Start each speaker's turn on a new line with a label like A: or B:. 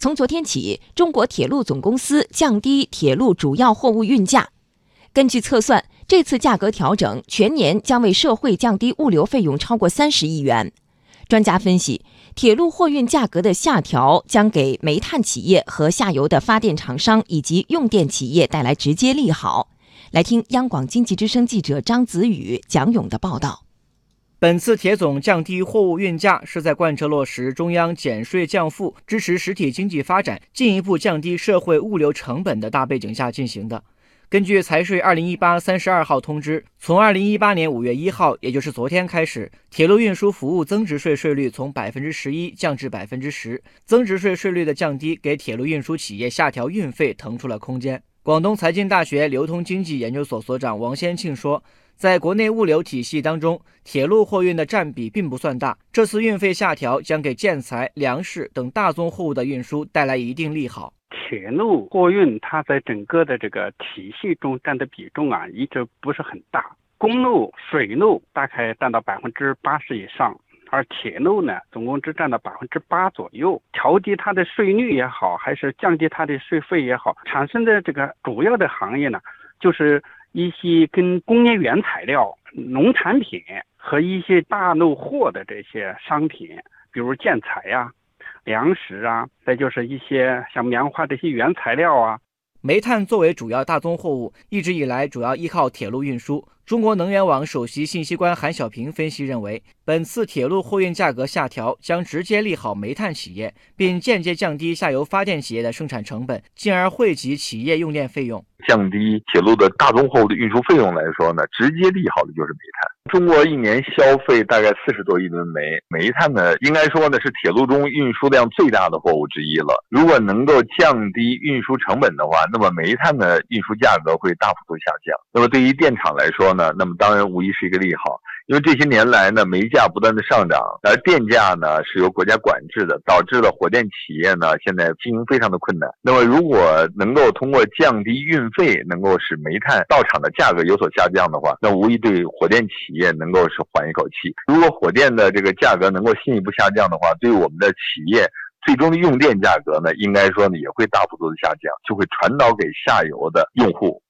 A: 从昨天起，中国铁路总公司降低铁路主要货物运价。根据测算，这次价格调整全年将为社会降低物流费用超过三十亿元。专家分析，铁路货运价格的下调将给煤炭企业和下游的发电厂商以及用电企业带来直接利好。来听央广经济之声记者张子宇、蒋勇的报道。
B: 本次铁总降低货物运价，是在贯彻落实中央减税降负、支持实体经济发展、进一步降低社会物流成本的大背景下进行的。根据财税二零一八三十二号通知，从二零一八年五月一号，也就是昨天开始，铁路运输服务增值税税率从百分之十一降至百分之十。增值税税率的降低，给铁路运输企业下调运费腾出了空间。广东财经大学流通经济研究所所长王先庆说，在国内物流体系当中，铁路货运的占比并不算大。这次运费下调将给建材、粮食等大宗货物的运输带来一定利好。
C: 铁路货运它在整个的这个体系中占的比重啊，一直不是很大。公路、水路大概占到百分之八十以上，而铁路呢，总共只占到百分之八左右。调低它的税率也好，还是降低它的税费也好，产生的这个主要的行业呢，就是一些跟工业原材料、农产品和一些大路货的这些商品，比如建材呀。粮食啊，再就是一些像棉花这些原材料啊。
B: 煤炭作为主要大宗货物，一直以来主要依靠铁路运输。中国能源网首席信息官韩小平分析认为，本次铁路货运价格下调将直接利好煤炭企业，并间接降低下游发电企业的生产成本，进而惠及企业用电费用。
D: 降低铁路的大宗货物的运输费用来说呢，直接利好的就是煤炭。中国一年消费大概四十多亿吨煤，煤炭呢，应该说呢是铁路中运输量最大的货物之一了。如果能够降低运输成本的话，那么煤炭的运输价格会大幅度下降。那么对于电厂来说呢，呃那么当然无疑是一个利好。因为这些年来呢，煤价不断的上涨，而电价呢是由国家管制的，导致了火电企业呢现在经营非常的困难。那么如果能够通过降低运费，能够使煤炭到厂的价格有所下降的话，那无疑对火电企业能够是缓一口气。如果火电的这个价格能够进一步下降的话，对于我们的企业最终的用电价格呢，应该说呢也会大幅度的下降，就会传导给下游的用户。